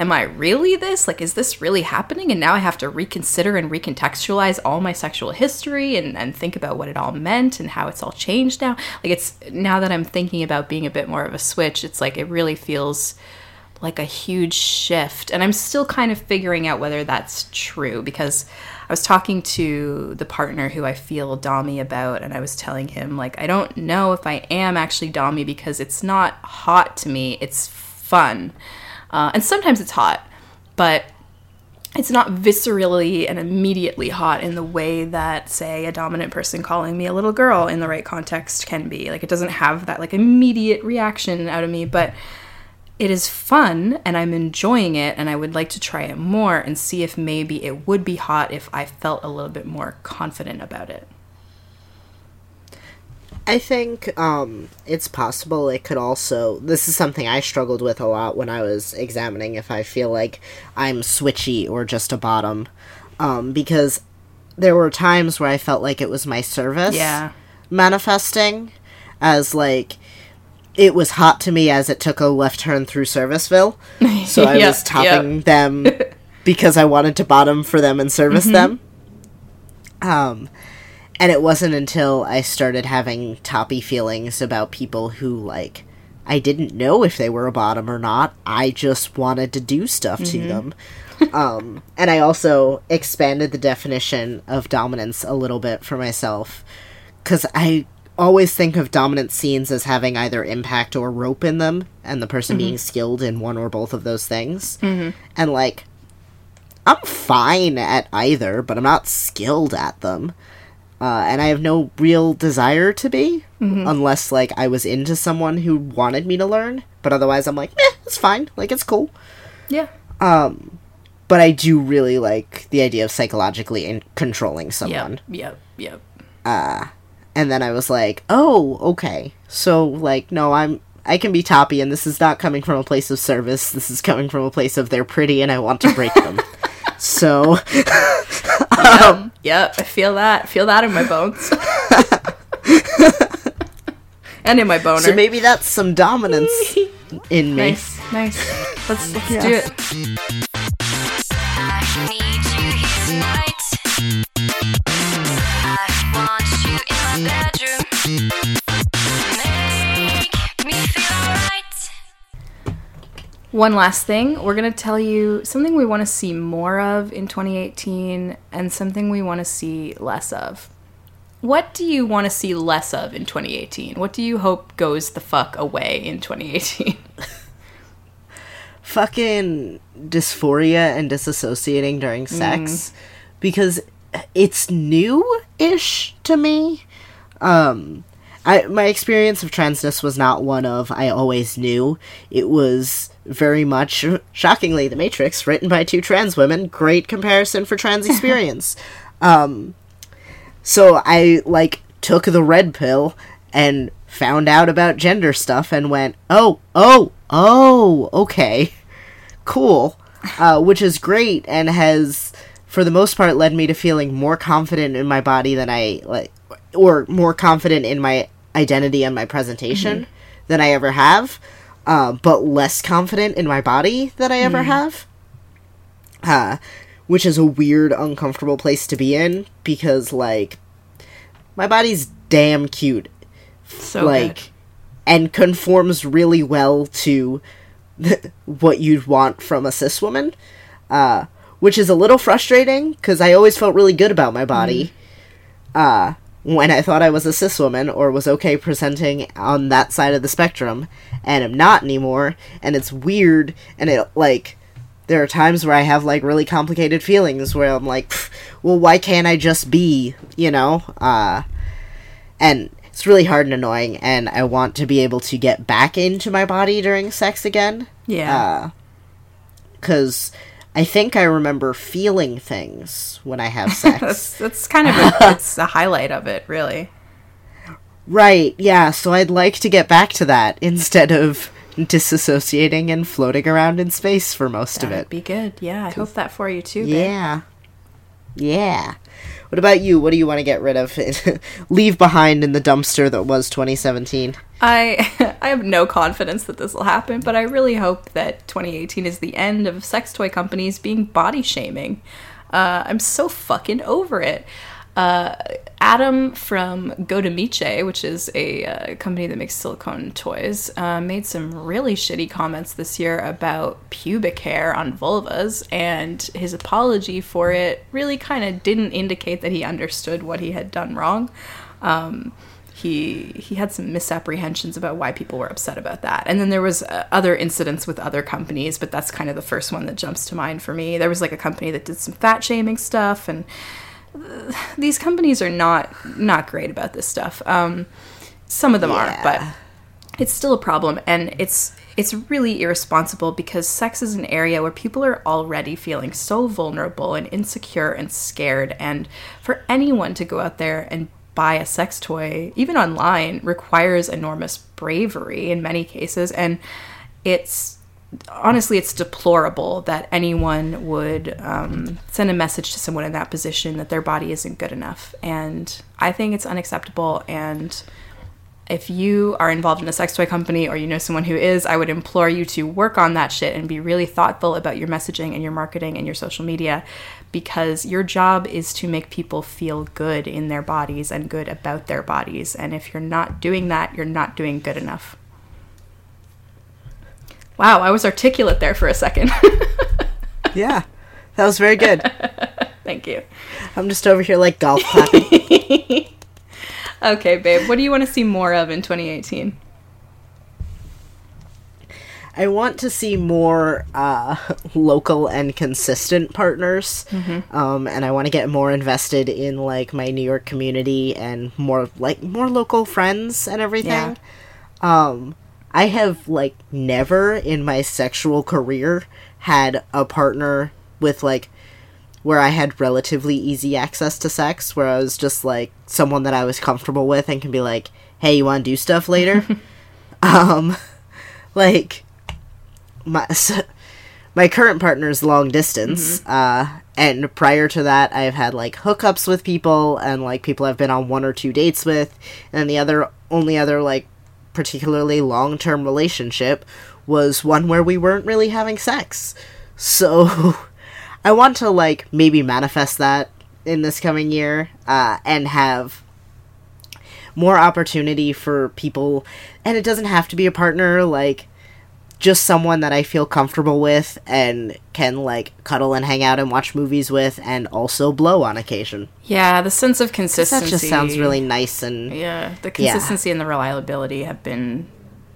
am I really this? Like is this really happening? And now I have to reconsider and recontextualize all my sexual history and, and think about what it all meant and how it's all changed now. Like it's now that I'm thinking about being a bit more of a switch, it's like it really feels like a huge shift. And I'm still kind of figuring out whether that's true because I was talking to the partner who I feel Dommy about, and I was telling him, like, I don't know if I am actually Dommy because it's not hot to me, it's fun. Uh, and sometimes it's hot, but it's not viscerally and immediately hot in the way that say a dominant person calling me a little girl in the right context can be. Like it doesn't have that like immediate reaction out of me but it is fun and i'm enjoying it and i would like to try it more and see if maybe it would be hot if i felt a little bit more confident about it I think um, it's possible it could also. This is something I struggled with a lot when I was examining if I feel like I'm switchy or just a bottom. Um, because there were times where I felt like it was my service yeah manifesting as like it was hot to me as it took a left turn through Serviceville. <laughs> So I Yep, was topping them <laughs> because I wanted to bottom for them and service them. Um and it wasn't until I started having toppy feelings about people who like I didn't know if they were a bottom or not. I just wanted to do stuff to them. um, and I also expanded the definition of dominance a little bit for myself because I always think of dominant scenes as having either impact or rope in them, and the person being skilled in one or both of those things. Mm-hmm. And like, I'm fine at either, but I'm not skilled at them. Uh, and I have no real desire to be, unless like I was into someone who wanted me to learn. But otherwise, I'm like, eh, it's fine. Like it's cool. yeah Um, but I do really like the idea of psychologically in- controlling someone. yep yep yep And then I was like, oh, okay. So like, no, I'm I can be toppy, and this is not coming from a place of service. This is coming from a place of they're pretty, and I want to break them. <laughs> so um, Yep, I feel that. Feel that in my bones. <laughs> and in my boner. so maybe that's some dominance <laughs> in me. nice, nice. Let's let's Yeah. do it. One last thing, we're going to tell you something we want to see more of in 2018 and something we want to see less of. What do you want to see less of in 2018? What do you hope goes the fuck away in 2018? <laughs> fucking dysphoria and disassociating during sex because it's new-ish to me. Um I my experience of transness was not one of I always knew. It was very much shockingly The Matrix written by two trans women, great comparison for trans <laughs> experience. um so I like took the red pill and found out about gender stuff and went, "Oh, oh, oh, okay." cool, uh, which is great and has, for the most part, led me to feeling more confident in my body than I like, or more confident in my identity and my presentation than I ever have, uh, but less confident in my body than I ever have. Uh, which is a weird, uncomfortable place to be in because, like, my body's damn cute So like good. and conforms really well to <laughs> what you'd want from a cis woman uh which is a little frustrating because i always felt really good about my body uh when i thought i was a cis woman or was okay presenting on that side of the spectrum and i'm not anymore and it's weird and it like there are times where i have like really complicated feelings where i'm like well why can't i just be? You know? Uh and it's really hard and annoying and i want to be able to get back into my body during sex again. Yeah. because i think i remember feeling things when i have <laughs> sex that's that's kind of a, it's a highlight of it, really. right yeah so i'd like to get back to that instead of disassociating and floating around in space for most of That'd it be good. Yeah, I hope that for you too. babe. yeah yeah what about you what do you want to get rid of <laughs> leave behind in the dumpster that was 2017 I <laughs> I have no confidence that this will happen, but I really hope that 2018 is the end of sex toy companies being body shaming. Uh, I'm so fucking over it. Uh, Adam from Godemiche, which is a uh, company that makes silicone toys, uh, made some really shitty comments this year about pubic hair on vulvas, and his apology for it really kind of didn't indicate that he understood what he had done wrong. Um, he he had some misapprehensions about why people were upset about that and then there was uh, other incidents with other companies but that's kind of the first one that jumps to mind for me there was like a company that did some fat shaming stuff and these companies are not not great about this stuff. Um some of them are but it's still a problem. And it's it's really irresponsible because sex is an area where people are already feeling so vulnerable and insecure and scared. And for anyone to go out there and buy a sex toy even online requires enormous bravery in many cases. And it's honestly it's deplorable that anyone would um, send a message to someone in that position that their body isn't good enough and i think it's unacceptable and if you are involved in a sex toy company or you know someone who is, I would implore you to work on that shit and be really thoughtful about your messaging and your marketing and your social media because your job is to make people feel good in their bodies and good about their bodies. And if you're not doing that, you're not doing good enough. Wow, I was articulate there for a second. <laughs> yeah that was very good <laughs> Thank you. i'm just over here like golf clapping <laughs> Okay, babe, what do you want to see more of in 2018? I want to see more uh, local and consistent partners, um, and I want to get more invested in like my New York community and more like more local friends and everything. Um, I have like never in my sexual career had a partner with like where I had relatively easy access to sex, where I was just like someone that I was comfortable with and can be like, "Hey, you want to do stuff later?" <laughs> um, like my <laughs> s my current partner's long distance, uh, and prior to that, I've had like hookups with people and like people I've been on one or two dates with, and the other only other like particularly long term relationship was one where we weren't really having sex. So <laughs> I want to like maybe manifest that in this coming year uh, and have more opportunity for people and it doesn't have to be a partner like just someone that I feel comfortable with and can like cuddle and hang out and watch movies with and also blow on occasion. Yeah, the sense of consistency. That just sounds really nice and Yeah, the Yeah. consistency and the reliability have been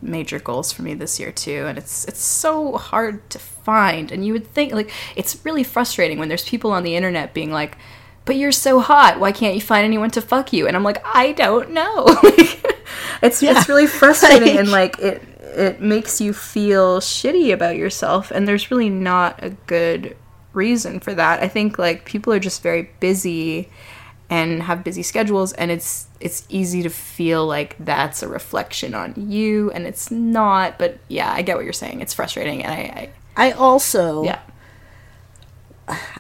major goals for me this year too, and it's it's so hard to find. And you would think like it's really frustrating when there's people on the internet being like, "But you're so hot. Why can't you find anyone to fuck you?" And I'm like, I don't know. <laughs> it's Yeah. it's really frustrating, Like- <laughs> and like it it makes you feel shitty about yourself, and there's really not a good reason for that. I think like people are just very busy and have busy schedules and it's it's easy to feel like that's a reflection on you and it's not but yeah i get what you're saying it's frustrating and i, I I also yeah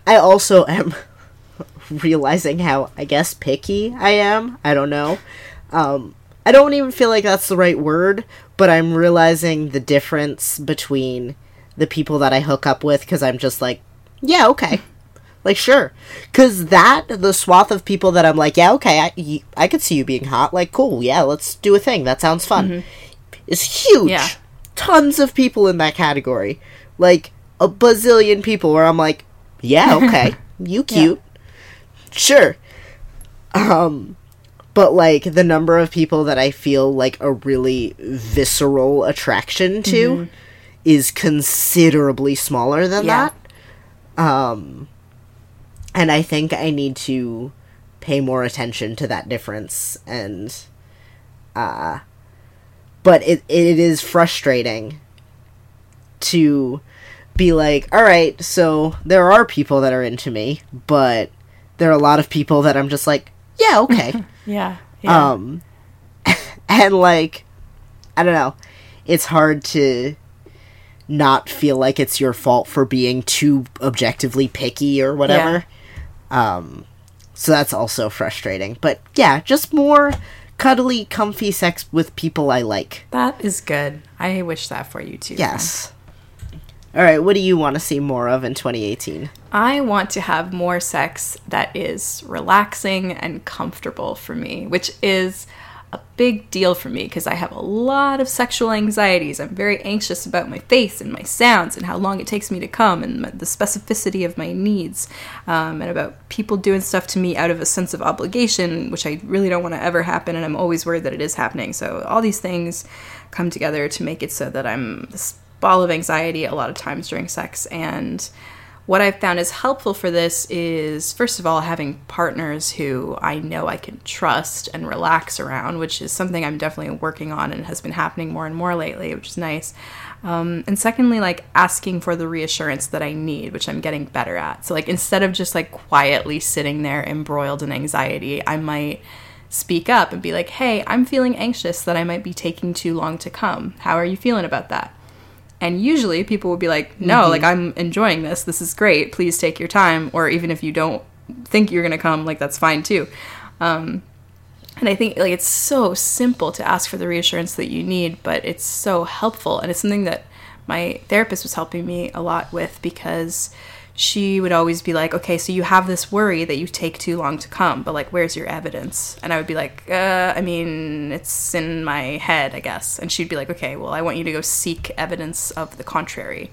I also am <laughs> realizing how I guess picky I am. I don't know. Um I don't even feel like that's the right word, but I'm realizing the difference between the people that I hook up with cuz I'm just like, yeah, okay. <laughs> Like sure. Cuz that the swath of people that I'm like, yeah, okay, I, I could see you being hot. Like cool. Yeah, let's do a thing. That sounds fun. Is huge. Yeah. Tons of people in that category. Like a bazillion people where I'm like, yeah, okay. <laughs> you cute. Sure. Um but like the number of people that I feel like a really visceral attraction to is considerably smaller than Yeah. that. Um and I think I need to pay more attention to that difference and uh but it it is frustrating to be like, all right, so there are people that are into me, but there are a lot of people that I'm just like, yeah, okay. <laughs> yeah yeah um <laughs> and like I don't know. It's hard to not feel like it's your fault for being too objectively picky or whatever. Um so that's also frustrating. But yeah, just more cuddly, comfy sex with people I like. that is good i wish that for you too Yes. All right, what do you want to see more of in 2018? I want to have more sex that is relaxing and comfortable for me, which is a big deal for me because I have a lot of sexual anxieties. I'm very anxious about my face and my sounds and how long it takes me to come and the specificity of my needs um, and about people doing stuff to me out of a sense of obligation, which I really don't want to ever happen. And I'm always worried that it is happening. So all these things come together to make it so that I'm this ball of anxiety a lot of times during sex and what I've found is helpful for this is, first of all, having partners who I know I can trust and relax around, which is something I'm definitely working on and has been happening more and more lately, which is nice. Um, and secondly, like asking for the reassurance that I need, which I'm getting better at. So, like, instead of just like quietly sitting there embroiled in anxiety, I might speak up and be like, hey, I'm feeling anxious that I might be taking too long to come. How are you feeling about that? And usually people will be like, no, like I'm enjoying this. This is great. Please take your time. Or even if you don't think you're going to come, like that's fine too. Um, and I think like it's so simple to ask for the reassurance that you need, but it's so helpful. And it's something that my therapist was helping me a lot with because she would always be like, okay, so you have this worry that you take too long to come, but like, where's your evidence? And I would be like, uh, I mean, it's in my head, I guess. And she'd be like, okay, well, I want you to go seek evidence of the contrary,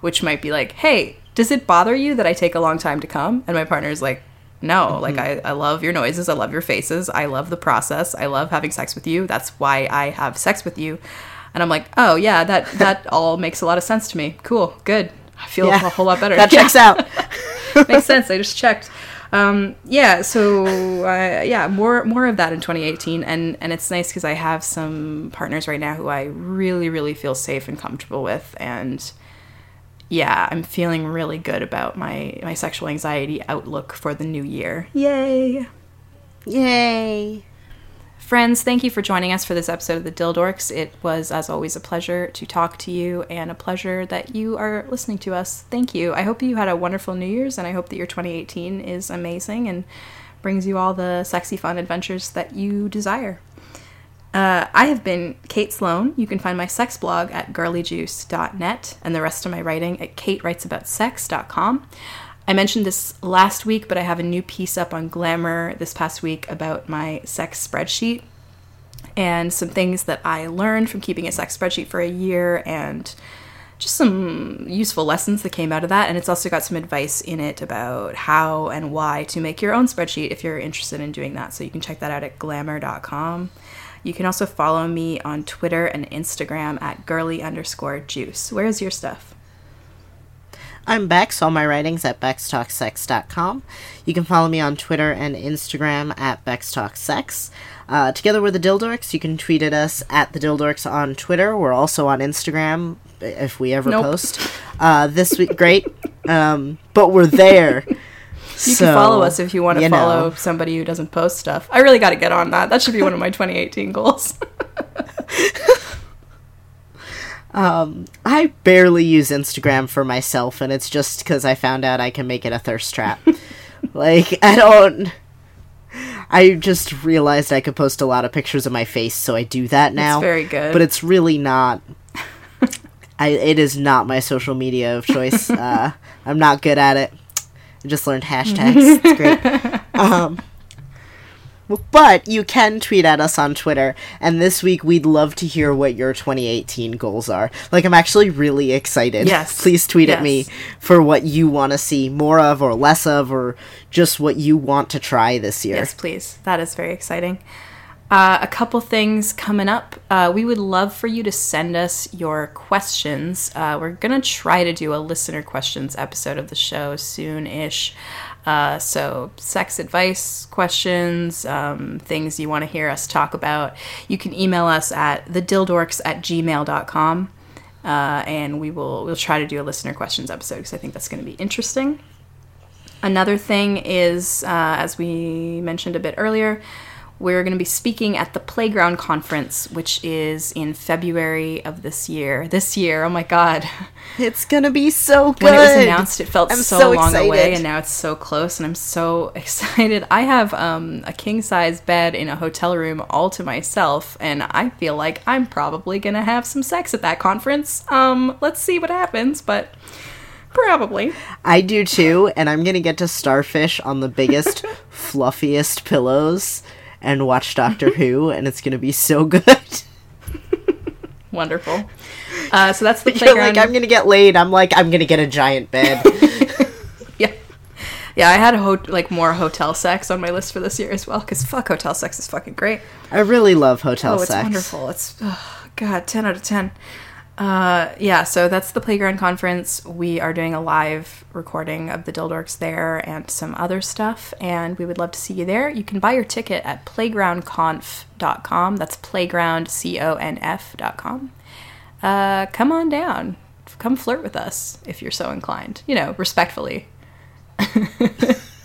which might be like, hey, does it bother you that I take a long time to come? And my partner's like, no, like I, I love your noises, I love your faces, I love the process, I love having sex with you. That's why I have sex with you. And I'm like, oh yeah, that that all makes a lot of sense to me. Cool, good. I feel Yeah. a whole lot better. That Yeah. checks out. <laughs> Makes sense. I just checked. Um, yeah, so uh, yeah, more more of that in 2018, and and it's nice because I have some partners right now who I really really feel safe and comfortable with, and yeah, I'm feeling really good about my my sexual anxiety outlook for the new year. Yay! Yay. Friends, thank you for joining us for this episode of the Dildorks. It was, as always, a pleasure to talk to you and a pleasure that you are listening to us. Thank you. I hope you had a wonderful New Year's and I hope that your 2018 is amazing and brings you all the sexy, fun adventures that you desire. Uh, I have been Kate Sloan. You can find my sex blog at girlyjuice.net and the rest of my writing at katewritesaboutsex.com. I mentioned this last week, but I have a new piece up on Glamour this past week about my sex spreadsheet and some things that I learned from keeping a sex spreadsheet for a year and just some useful lessons that came out of that. And it's also got some advice in it about how and why to make your own spreadsheet if you're interested in doing that. So you can check that out at glamour.com. You can also follow me on Twitter and Instagram at girly underscore juice. Where's your stuff? I'm Bex, all my writings at bextalksex.com. You can follow me on Twitter and Instagram at bextalksex. Uh, together with the Dildorks, you can tweet at us at the Dildorks on Twitter. We're also on Instagram if we ever Nope. post. Uh, this week, great, um, but we're there. You can follow us if you want to follow somebody who doesn't post stuff. I really got to get on that. That should be one of my 2018 goals. <laughs> Um, I barely use Instagram for myself, and it's just because I found out I can make it a thirst trap. <laughs> like, I don't. I just realized I could post a lot of pictures of my face, so I do that now. very good. But it's really not. <laughs> I it is not my social media of choice. <laughs> uh, I'm not good at it. I just learned hashtags. it's great. Um, but you can tweet at us on Twitter, and this week we'd love to hear what your 2018 goals are. Like, I'm actually really excited. Yes. Please tweet at me for what you want to see more of or less of, or just what you want to try this year. Yes, please. That is very exciting. Uh, a couple things coming up. Uh, we would love for you to send us your questions. Uh, we're going to try to do a listener questions episode of the show soon ish. Uh, so, sex advice questions, um, things you want to hear us talk about, you can email us at thedildorks at gmail.com. Uh, and we will we'll try to do a listener questions episode because I think that's going to be interesting. Another thing is, uh, as we mentioned a bit earlier, we're going to be speaking at the Playground Conference, which is in February of this year. This year, oh my god. It's gonna be so good. When it was announced, it felt I'm so, so long away, and now it's so close, and I'm so <laughs> excited. I have um, a king size bed in a hotel room all to myself, and I feel like I'm probably going to have some sex at that conference. Um, let's see what happens, but probably. I do too, and I'm gonna get to starfish on the biggest, <laughs> fluffiest pillows and watch Doctor Who, and it's gonna be so good. <laughs> Wonderful. Uh, so that's the <laughs> You're playground. like, I'm gonna get laid. I'm like, I'm gonna get a giant bed. <laughs> Yeah. Yeah, I had a ho- like more hotel sex on my list for this year as well because fuck hotel sex is fucking great. I really love hotel Oh, it's wonderful. It's oh, god, ten out of ten. Uh, yeah, so that's the playground conference. We are doing a live recording of the Dildorks there and some other stuff, and we would love to see you there. You can buy your ticket at playgroundconf.com. That's playground c o n f.com. Uh, come on down. Come flirt with us if you're so inclined. You know, respectfully. <laughs>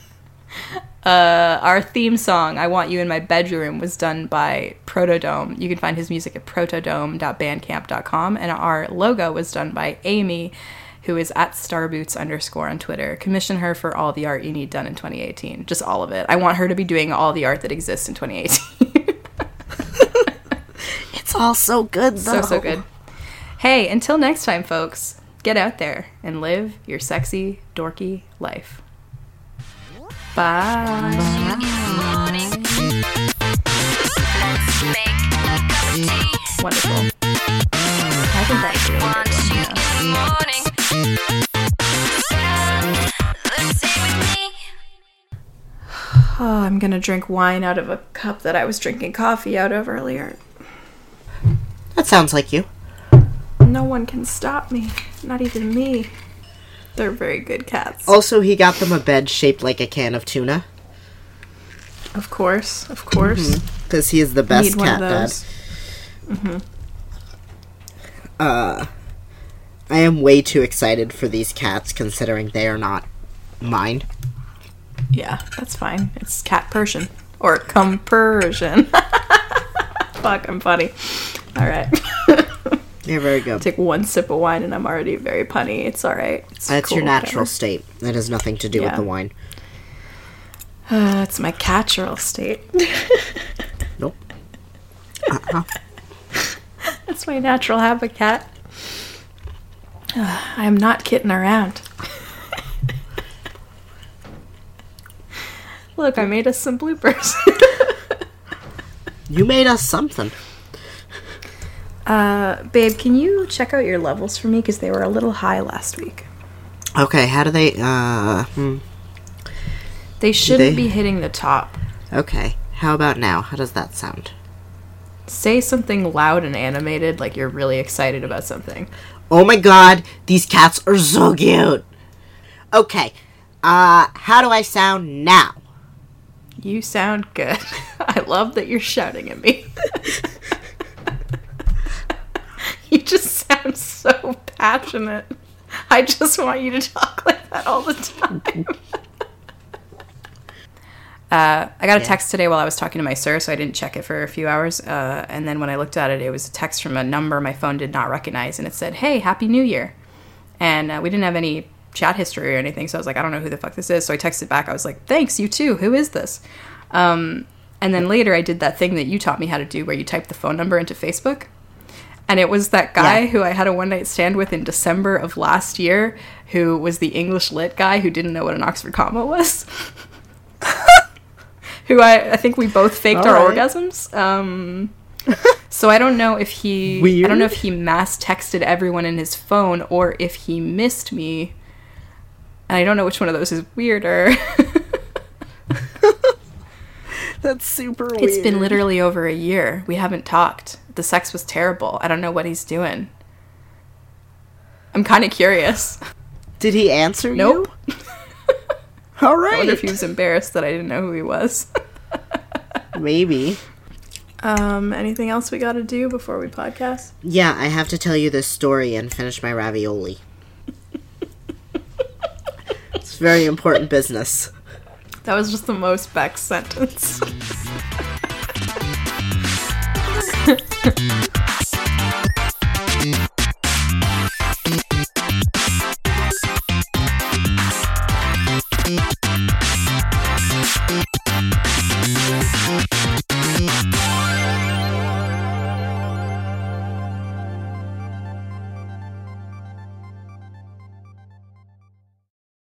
Uh, our theme song, I Want You in My Bedroom, was done by Protodome. You can find his music at protodome.bandcamp.com. And our logo was done by Amy, who is at starboots underscore on Twitter. Commission her for all the art you need done in 2018. Just all of it. I want her to be doing all the art that exists in 2018. <laughs> It's all so good, though. so, so good. Hey, until next time, folks, get out there and live your sexy, dorky life. Bye. morning. Let's make a cup of tea. Wonderful. I think that's really Want good. you one, yeah. in the morning. Let's stay with <sighs> me. Oh, I'm gonna drink wine out of a cup that I was drinking coffee out of earlier. That sounds like you. No one can stop me. Not even me. They're very good cats. Also, he got them a bed shaped like a can of tuna Of course, of course. because he is the best Need cat dad. those. Uh, I am way too excited for these cats, considering they are not mine. Yeah, that's fine. It's cat Persian or cum Persian. <laughs> Fuck, I'm funny. All right. <laughs> They're very good. Take one sip of wine and I'm already very punny. It's all right. It's That's cool, your natural whatever. state. That has nothing to do with the wine. Uh, <sighs> it's my catchural state. <laughs> Nope. Uh-huh. <laughs> That's my natural habitat. Uh, <sighs> I am not kidding around. <laughs> Look, I made us some bloopers. You made us something. Uh, babe, can you check out your levels for me because they were a little high last week. Okay, how do they? Uh, hmm, They shouldn't they- be hitting the top. okay. How about now? How does that sound? Say something loud and animated, like you're really excited about something. Oh my god, these cats are so cute. Okay, uh, how do I sound now? You sound good. <laughs> I love that you're shouting at me. <laughs> <laughs> you just sound so passionate. I just want you to talk like that all the time. <laughs> Uh, I got a Yeah. text today while I was talking to my sir, so I didn't check it for a few hours. Uh, and then when I looked at it, it was a text from a number my phone did not recognize, and it said, "Hey, Happy New Year." And uh, we didn't have any chat history or anything, so I was like, "I don't know who the fuck this is." So I texted back. I was like, "Thanks, you too. Who is this?" Um, and then later, I did that thing that you taught me how to do, where you type the phone number into Facebook. And it was that guy Yeah. who I had a one night stand with in December of last year, who was the English lit guy who didn't know what an Oxford comma was. <laughs> who I, I think we both faked our Alright. orgasms. Um, <laughs> so I don't know if he, I don't know if he mass texted everyone in his phone or if he missed me. And I don't know which one of those is weirder. <laughs> That's super weird. it's been literally over a year. We haven't talked. The sex was terrible. I don't know what he's doing. I'm kind of curious. Did he answer Nope. you? <laughs> All I wonder if he was embarrassed that I didn't know who he was. <laughs> Maybe. Um, anything else we got to do before we podcast? Yeah, I have to tell you this story and finish my ravioli. it's very important business. That was just the most Beck sentence. Mm-hmm. <laughs>